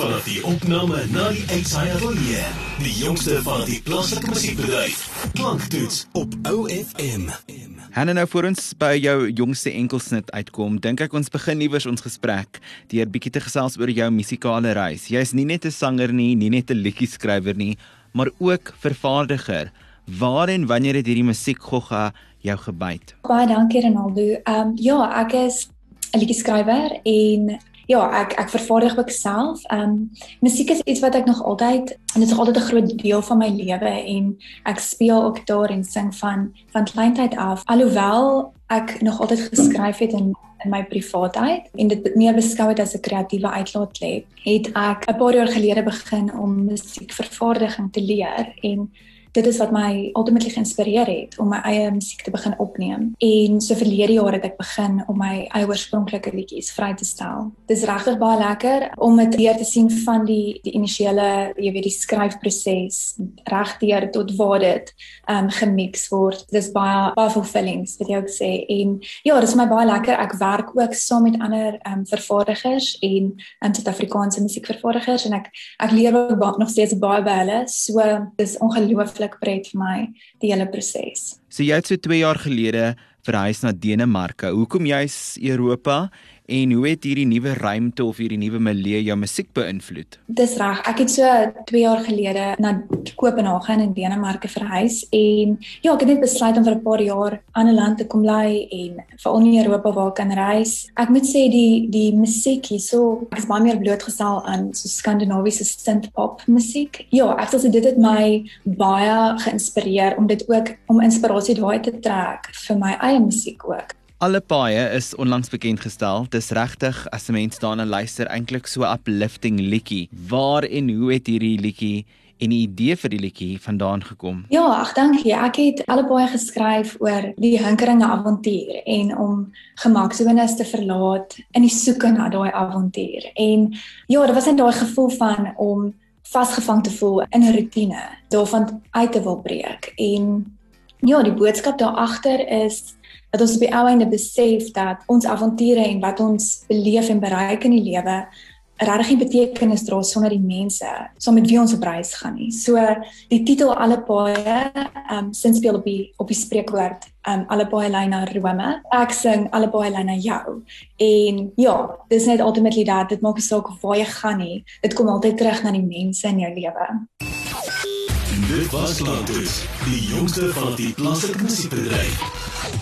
vanaf die opname na die uitsaai ateljee. Die jongste van die plaaslike musiekbedryf. Klanktoets op OFM. Hanne nou voor ons by jou jongste enkelsnit uitkom, dink ek ons begin iewers ons gesprek deur bietjie te gesels oor jou musikale reis. Jy's nie net 'n sanger nie, nie net 'n liedjie-skrywer nie, maar ook vervaardiger. Waar en wanneer het hierdie musiekgogga jou gebyt? Baie dankie Ronaldo. Ehm um, ja, ek is 'n liedjie-skrywer en ja, ek ek vervaardig ook self. Ehm um, musiek is iets wat ek nog altyd en dit is nog altyd 'n groot deel van my lewe en ek speel ook daar en sing van van kleintyd af. Alhoewel ek nog altyd geskryf het in in my privaatheid en dit meer beskou het as 'n kreatiewe uitlaatklep, het ek 'n paar jaar gelede begin om musiekvervaardiging te leer en dit is wat my ultimately geïnspireer het om my eie musiek te begin opneem. En so verlede jaar het ek begin om my eie oorspronklike liedjies vry te stel. Dis regtig baie lekker om dit weer te sien van die die initiële, jy weet, die skryfproses regdeur tot waar dit ehm um, gemix word. Dis baie baie fulfilling, wat jy ook sê. En ja, dis my baie lekker. Ek werk ook saam met ander ehm um, vervaardigers en in Suid-Afrikaanse musiekvervaardigers en ek ek leer ook nog steeds baie by hulle. So dis ongelooflik ongelooflik pret vir my die hele proses. So jy het so 2 jaar gelede verhuis na Denemarke. Hoekom jy's Europa En hoe het hierdie nuwe ruimte of hierdie nuwe milieu jou musiek beïnvloed? Dis reg. Ek het so 2 jaar gelede na Kopenhagen in Denemarke verhuis en ja, ek het net besluit om vir 'n paar jaar aan 'n land te kom bly en veral in Europa waar ek kan reis. Ek moet sê die die musiek hierso, ek is baie meer blootgestel aan so skandinawiese synth-pop musiek. Ja, ek sê dit het my baie geïnspireer om dit ook om inspirasie daai te trek vir my eie musiek ook. Alle paaie is onlangs bekend gestel. Dis regtig as 'n mens daarna luister eintlik so uplifting liedjie. Waar en hoe het hierdie liedjie en die idee vir die liedjie vandaan gekom? Ja, ag dankie. Ek het alle paaie geskryf oor die hinkeringe avontuur en om gemaksones te verlaat in die soeke na daai avontuur. En ja, dit was net daai gevoel van om vasgevang te voel in 'n rotine, daarvan uit te wil breek. En ja, die boodskap daar agter is dat ons op die ou einde besef dat ons avonture en wat ons beleef en bereik in die lewe regtig nie betekenis dra sonder die mense saam met wie ons op reis gaan nie. So die titel alle paaie ehm um, sin speel op die op die spreekwoord ehm um, alle paaie lei na Rome. Ek sing alle paaie lei na jou. En ja, dis net ultimately dat dit maak nie saak waar jy gaan nie. Dit kom altyd terug na die mense in jou lewe. Dit was Landus, die jongste van die plaaslike musiekbedryf.